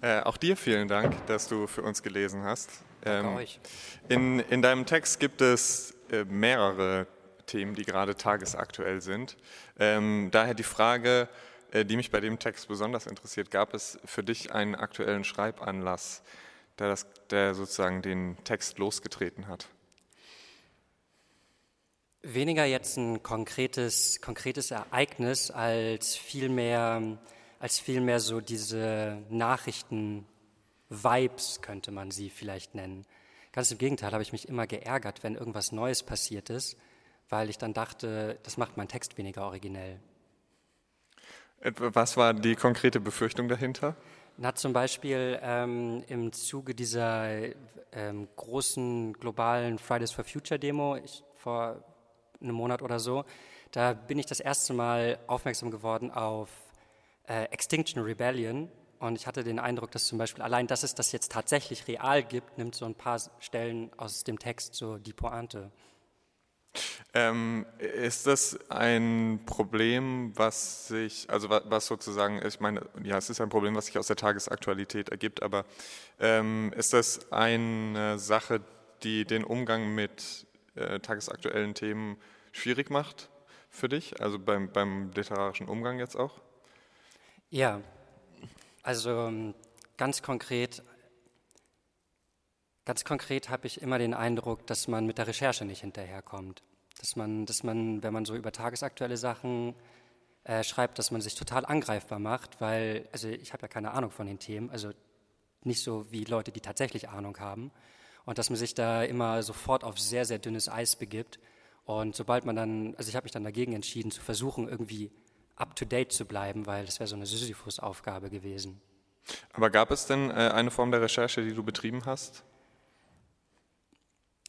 Äh, auch dir vielen Dank, dass du für uns gelesen hast. Danke ähm, euch. In, in deinem Text gibt es äh, mehrere Themen, die gerade tagesaktuell sind. Ähm, daher die Frage, äh, die mich bei dem Text besonders interessiert, gab es für dich einen aktuellen Schreibanlass, der, das, der sozusagen den Text losgetreten hat? Weniger jetzt ein konkretes, konkretes Ereignis als vielmehr als vielmehr so diese Nachrichten-Vibes, könnte man sie vielleicht nennen. Ganz im Gegenteil habe ich mich immer geärgert, wenn irgendwas Neues passiert ist, weil ich dann dachte, das macht meinen Text weniger originell. Was war die konkrete Befürchtung dahinter? Na, zum Beispiel ähm, im Zuge dieser ähm, großen globalen Fridays for Future Demo ich, vor einem Monat oder so, da bin ich das erste Mal aufmerksam geworden auf äh, Extinction Rebellion. Und ich hatte den Eindruck, dass zum Beispiel allein, dass es das jetzt tatsächlich real gibt, nimmt so ein paar Stellen aus dem Text so die Pointe. Ähm, ist das ein Problem, was sich, also was sozusagen, ich meine, ja, es ist ein Problem, was sich aus der Tagesaktualität ergibt, aber ähm, ist das eine Sache, die den Umgang mit äh, tagesaktuellen Themen schwierig macht für dich, also beim, beim literarischen Umgang jetzt auch? Ja, also ähm, ganz konkret, ganz konkret habe ich immer den Eindruck, dass man mit der Recherche nicht hinterherkommt. Dass man, dass man, wenn man so über tagesaktuelle Sachen äh, schreibt, dass man sich total angreifbar macht, weil, also ich habe ja keine Ahnung von den Themen, also nicht so wie Leute, die tatsächlich Ahnung haben. Und dass man sich da immer sofort auf sehr, sehr dünnes Eis begibt. Und sobald man dann, also ich habe mich dann dagegen entschieden, zu versuchen, irgendwie up-to-date zu bleiben, weil das wäre so eine Sisyphus-Aufgabe gewesen. Aber gab es denn äh, eine Form der Recherche, die du betrieben hast?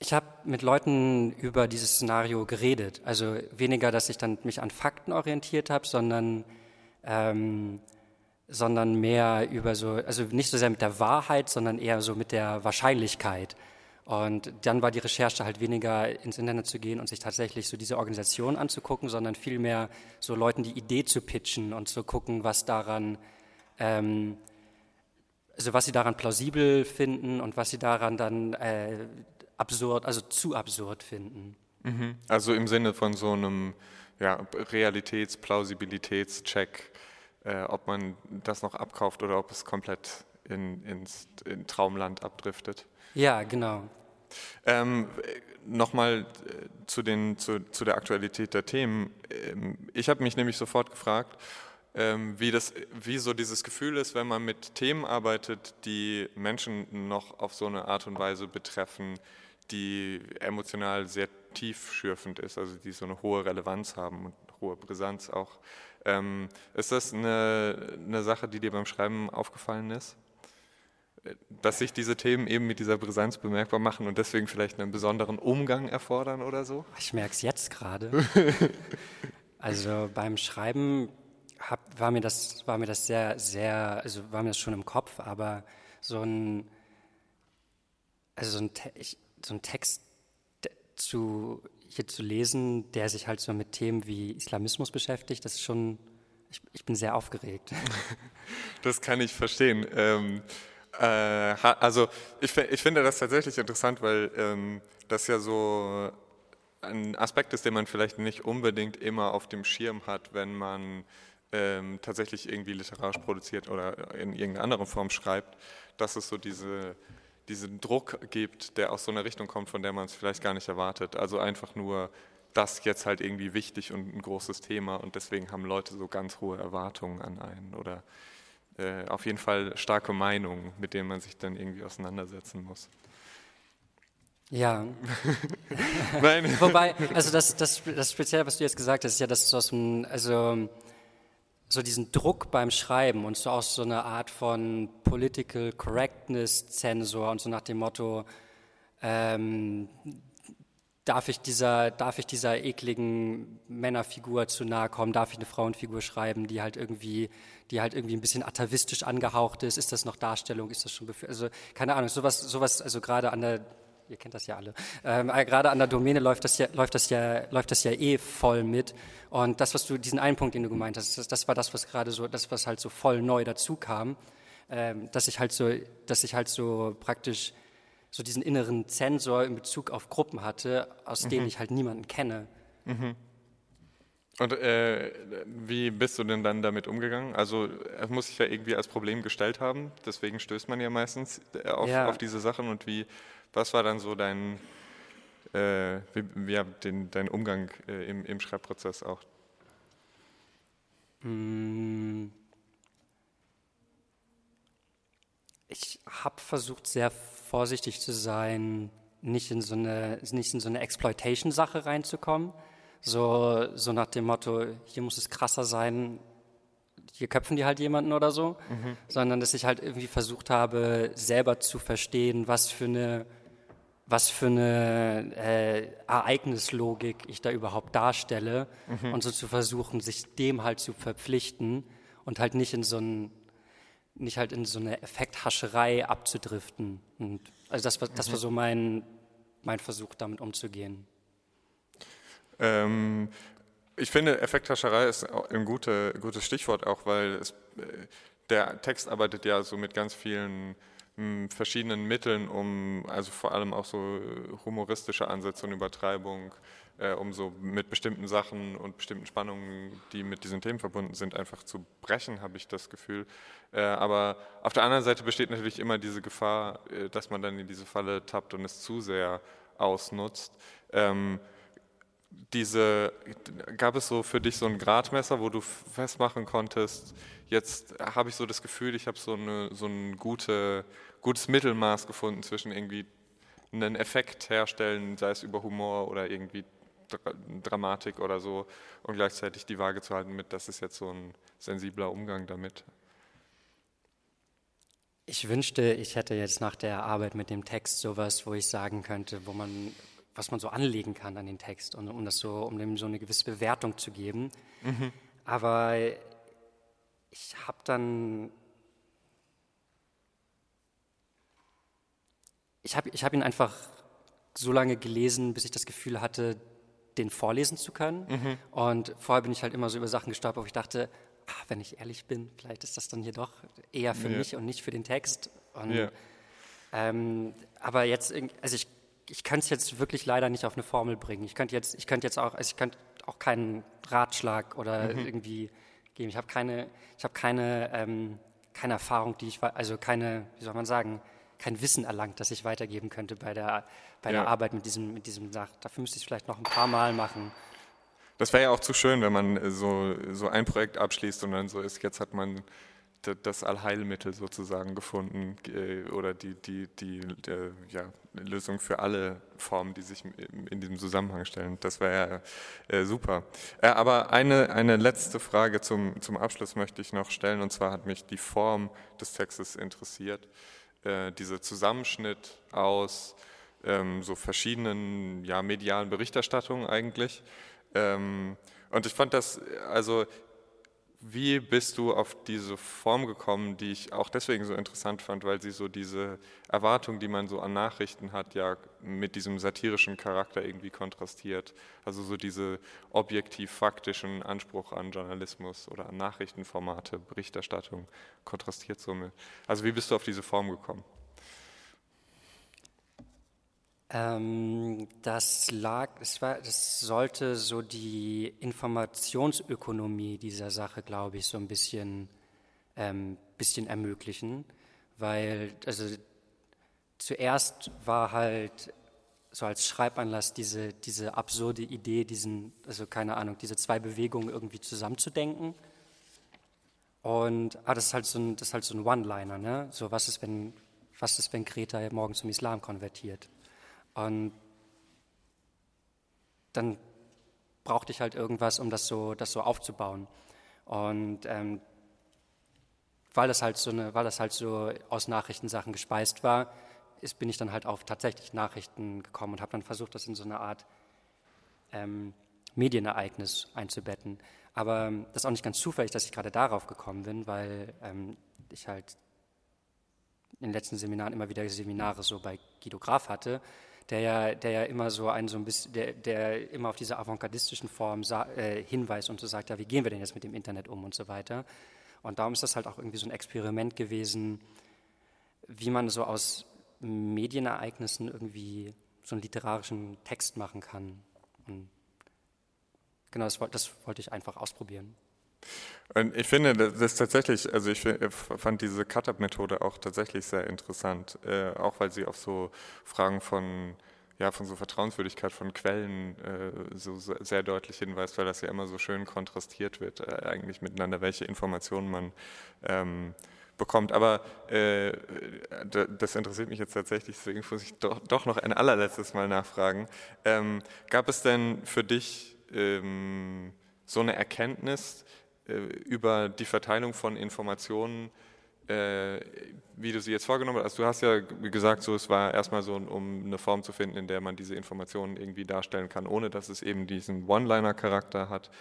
Ich habe mit Leuten über dieses Szenario geredet. Also weniger, dass ich dann mich an Fakten orientiert habe, sondern, ähm, sondern mehr über so, also nicht so sehr mit der Wahrheit, sondern eher so mit der Wahrscheinlichkeit. Und dann war die Recherche halt weniger ins Internet zu gehen und sich tatsächlich so diese Organisation anzugucken, sondern vielmehr so Leuten die Idee zu pitchen und zu gucken, was daran, ähm, also was sie daran plausibel finden und was sie daran dann äh, absurd, also zu absurd finden. Mhm. Also im Sinne von so einem ja, Realitäts-, Plausibilitätscheck, äh, ob man das noch abkauft oder ob es komplett in, ins in Traumland abdriftet. Ja, genau. Ähm, Nochmal äh, zu, zu, zu der Aktualität der Themen. Ähm, ich habe mich nämlich sofort gefragt, ähm, wie, das, wie so dieses Gefühl ist, wenn man mit Themen arbeitet, die Menschen noch auf so eine Art und Weise betreffen, die emotional sehr tiefschürfend ist, also die so eine hohe Relevanz haben und hohe Brisanz auch. Ähm, ist das eine, eine Sache, die dir beim Schreiben aufgefallen ist? Dass sich diese Themen eben mit dieser Brisanz bemerkbar machen und deswegen vielleicht einen besonderen Umgang erfordern oder so? Ich merke es jetzt gerade. also beim Schreiben hab, war, mir das, war mir das sehr, sehr, also war mir das schon im Kopf, aber so ein, also so ein, so ein Text zu, hier zu lesen, der sich halt so mit Themen wie Islamismus beschäftigt, das ist schon, ich, ich bin sehr aufgeregt. Das kann ich verstehen. Ähm, äh, also ich, ich, finde das tatsächlich interessant, weil ähm, das ja so ein Aspekt ist, den man vielleicht nicht unbedingt immer auf dem Schirm hat, wenn man ähm, tatsächlich irgendwie literarisch produziert oder in irgendeiner anderen Form schreibt, dass es so diese, diesen Druck gibt, der aus so einer Richtung kommt, von der man es vielleicht gar nicht erwartet. Also einfach nur das jetzt halt irgendwie wichtig und ein großes Thema und deswegen haben Leute so ganz hohe Erwartungen an einen oder äh, auf jeden Fall starke Meinungen, mit denen man sich dann irgendwie auseinandersetzen muss. Ja. Wobei, also das, das, das Spezielle, was du jetzt gesagt hast, ist ja, dass du aus dem, also so diesen Druck beim Schreiben und so auch so eine Art von Political Correctness Zensor und so nach dem Motto, ähm, darf ich dieser, darf ich dieser ekligen Männerfigur zu nahe kommen, darf ich eine Frauenfigur schreiben, die halt irgendwie, die halt irgendwie ein bisschen atavistisch angehaucht ist, ist das noch Darstellung, ist das schon, also keine Ahnung, sowas, sowas, also gerade an der, ihr kennt das ja alle, ähm, äh, gerade an der Domäne läuft das ja, läuft das ja, läuft das ja eh voll mit. Und das, was du, diesen einen Punkt, den du gemeint hast, das, das war das, was gerade so, das, was halt so voll neu dazu kam, ähm, dass ich halt so, dass ich halt so praktisch so diesen inneren Zensor in Bezug auf Gruppen hatte, aus mhm. denen ich halt niemanden kenne. Mhm. Und äh, wie bist du denn dann damit umgegangen? Also es muss sich ja irgendwie als Problem gestellt haben, deswegen stößt man ja meistens äh, auf, ja. auf diese Sachen. Und wie, was war dann so dein, äh, wie, wie, den, dein Umgang äh, im, im Schreibprozess auch? Hm. Ich habe versucht, sehr vorsichtig zu sein, nicht in so eine, nicht in so eine Exploitation-Sache reinzukommen. So, so nach dem Motto, hier muss es krasser sein, hier köpfen die halt jemanden oder so, mhm. sondern dass ich halt irgendwie versucht habe, selber zu verstehen, was für eine, was für eine äh, Ereignislogik ich da überhaupt darstelle mhm. und so zu versuchen, sich dem halt zu verpflichten und halt nicht in so ein nicht halt in so eine Effekthascherei abzudriften. Und also das war, das war mhm. so mein, mein Versuch, damit umzugehen. Ähm, ich finde, Effekthascherei ist ein gute, gutes Stichwort auch, weil es, äh, der Text arbeitet ja so mit ganz vielen hm, verschiedenen Mitteln, um also vor allem auch so humoristische Ansätze und Übertreibung, äh, um so mit bestimmten Sachen und bestimmten Spannungen, die mit diesen Themen verbunden sind, einfach zu brechen, habe ich das Gefühl. Äh, aber auf der anderen Seite besteht natürlich immer diese Gefahr, äh, dass man dann in diese Falle tappt und es zu sehr ausnutzt. Ähm, diese, gab es so für dich so ein Gradmesser, wo du festmachen konntest, jetzt habe ich so das Gefühl, ich habe so, eine, so ein gute, gutes Mittelmaß gefunden zwischen irgendwie einen Effekt herstellen, sei es über Humor oder irgendwie Dramatik oder so, und gleichzeitig die Waage zu halten mit, das ist jetzt so ein sensibler Umgang damit. Ich wünschte, ich hätte jetzt nach der Arbeit mit dem Text sowas, wo ich sagen könnte, wo man was man so anlegen kann an den Text und um das so, um dem so eine gewisse Bewertung zu geben. Mhm. Aber ich habe dann, ich habe ich hab ihn einfach so lange gelesen, bis ich das Gefühl hatte, den vorlesen zu können. Mhm. Und vorher bin ich halt immer so über Sachen gestolpert, wo ich dachte, ach, wenn ich ehrlich bin, vielleicht ist das dann hier doch eher für ja. mich und nicht für den Text. Und, ja. ähm, aber jetzt, also ich ich könnte es jetzt wirklich leider nicht auf eine Formel bringen. Ich könnte jetzt, ich könnte jetzt auch, also ich könnte auch keinen Ratschlag oder mhm. irgendwie geben. Ich habe keine, ich habe keine, ähm, keine Erfahrung, die ich, also keine, wie soll man sagen, kein Wissen erlangt, das ich weitergeben könnte bei der, bei ja. der Arbeit mit diesem, mit diesem Sach. Dafür müsste ich es vielleicht noch ein paar Mal machen. Das wäre ja auch zu schön, wenn man so, so ein Projekt abschließt und dann so ist, jetzt hat man das Allheilmittel sozusagen gefunden äh, oder die, die, die, die ja, Lösung für alle Formen, die sich in diesem Zusammenhang stellen. Das wäre ja äh, super. Äh, aber eine, eine letzte Frage zum, zum Abschluss möchte ich noch stellen und zwar hat mich die Form des Textes interessiert. Äh, dieser Zusammenschnitt aus ähm, so verschiedenen ja, medialen Berichterstattungen eigentlich. Ähm, und ich fand das, also wie bist du auf diese Form gekommen, die ich auch deswegen so interessant fand, weil sie so diese Erwartung, die man so an Nachrichten hat, ja mit diesem satirischen Charakter irgendwie kontrastiert. Also so diese objektiv-faktischen Anspruch an Journalismus oder an Nachrichtenformate, Berichterstattung kontrastiert somit. Also wie bist du auf diese Form gekommen? Ähm, das lag, es war, das sollte so die Informationsökonomie dieser Sache, glaube ich, so ein bisschen, ähm, bisschen ermöglichen, weil also zuerst war halt so als Schreibanlass diese, diese absurde Idee, diesen, also keine Ahnung, diese zwei Bewegungen irgendwie zusammenzudenken. Und ah, das ist halt so ein, halt so ein One-Liner, ne? So was ist, wenn, was ist, wenn Greta morgen zum Islam konvertiert? Und dann brauchte ich halt irgendwas, um das so, das so aufzubauen. Und ähm, weil, das halt so eine, weil das halt so aus Nachrichtensachen gespeist war, ist, bin ich dann halt auf tatsächlich Nachrichten gekommen und habe dann versucht, das in so eine Art ähm, Medienereignis einzubetten. Aber ähm, das ist auch nicht ganz zufällig, dass ich gerade darauf gekommen bin, weil ähm, ich halt in den letzten Seminaren immer wieder Seminare so bei Guido Graf hatte der ja, der ja immer so ein so ein bisschen, der, der immer auf diese avantgardistischen Formen äh, hinweist und so sagt, ja, wie gehen wir denn jetzt mit dem Internet um und so weiter. Und darum ist das halt auch irgendwie so ein Experiment gewesen, wie man so aus Medienereignissen irgendwie so einen literarischen Text machen kann. Und genau, das, das wollte ich einfach ausprobieren. Und ich finde, das ist tatsächlich, also ich fand diese Cut-Up-Methode auch tatsächlich sehr interessant, äh, auch weil sie auf so Fragen von, ja, von so Vertrauenswürdigkeit von Quellen äh, so, sehr deutlich hinweist, weil das ja immer so schön kontrastiert wird, äh, eigentlich miteinander, welche Informationen man ähm, bekommt. Aber äh, das interessiert mich jetzt tatsächlich, deswegen muss ich doch, doch noch ein allerletztes Mal nachfragen. Ähm, gab es denn für dich ähm, so eine Erkenntnis, über die Verteilung von Informationen, äh, wie du sie jetzt vorgenommen hast. Also du hast ja gesagt, so es war erstmal so, um eine Form zu finden, in der man diese Informationen irgendwie darstellen kann, ohne dass es eben diesen One-Liner-Charakter hat.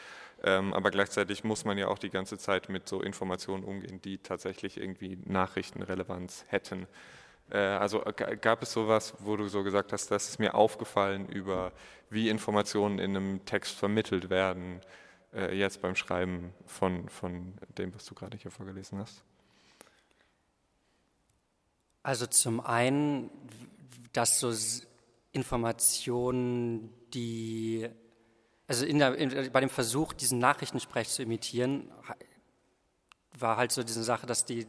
Ähm, aber gleichzeitig muss man ja auch die ganze Zeit mit so Informationen umgehen, die tatsächlich irgendwie Nachrichtenrelevanz hätten. Äh, also gab es sowas, wo du so gesagt hast, das ist mir aufgefallen über, wie Informationen in einem Text vermittelt werden, äh, jetzt beim Schreiben von, von dem, was du gerade hier vorgelesen hast? Also zum einen, dass so Informationen, die, also in der, in, bei dem Versuch, diesen Nachrichtensprech zu imitieren, war halt so diese Sache, dass die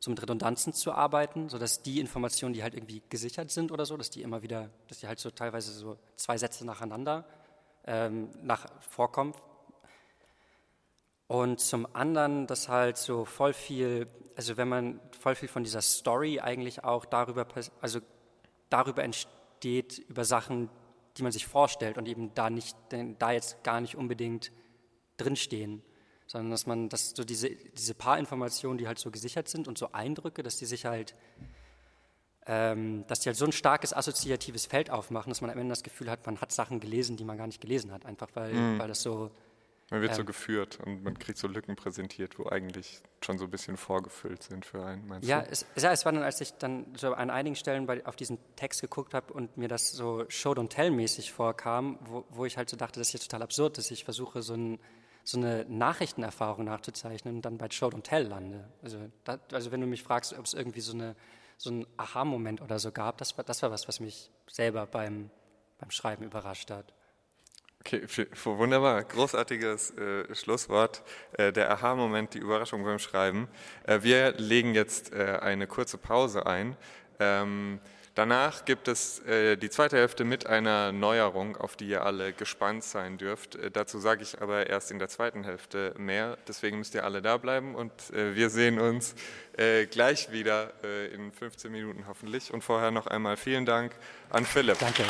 so mit Redundanzen zu arbeiten, sodass die Informationen, die halt irgendwie gesichert sind oder so, dass die immer wieder, dass die halt so teilweise so zwei Sätze nacheinander ähm, nach, vorkommen, und zum anderen, dass halt so voll viel, also wenn man voll viel von dieser Story eigentlich auch darüber, also darüber entsteht, über Sachen, die man sich vorstellt und eben da nicht, da jetzt gar nicht unbedingt drinstehen, sondern dass man, dass so diese, diese paar Informationen, die halt so gesichert sind und so Eindrücke, dass die sich halt, ähm, dass die halt so ein starkes assoziatives Feld aufmachen, dass man am Ende das Gefühl hat, man hat Sachen gelesen, die man gar nicht gelesen hat, einfach weil, mhm. weil das so man wird ähm, so geführt und man kriegt so Lücken präsentiert, wo eigentlich schon so ein bisschen vorgefüllt sind für einen, meinst ja, du? Es, ja, es war dann, als ich dann so an einigen Stellen bei, auf diesen Text geguckt habe und mir das so Show-don't-tell-mäßig vorkam, wo, wo ich halt so dachte, das ist ja total absurd, dass ich versuche, so, ein, so eine Nachrichtenerfahrung nachzuzeichnen und dann bei Show-don't-tell lande. Also, das, also wenn du mich fragst, ob es irgendwie so, eine, so einen Aha-Moment oder so gab, das war, das war was, was mich selber beim, beim Schreiben überrascht hat. Okay, wunderbar. Großartiges äh, Schlusswort. Äh, der Aha-Moment, die Überraschung beim Schreiben. Äh, wir legen jetzt äh, eine kurze Pause ein. Ähm, danach gibt es äh, die zweite Hälfte mit einer Neuerung, auf die ihr alle gespannt sein dürft. Äh, dazu sage ich aber erst in der zweiten Hälfte mehr. Deswegen müsst ihr alle da bleiben und wir sehen uns gleich wieder in 15 Minuten hoffentlich. Und vorher noch einmal vielen Dank an Philipp. Danke.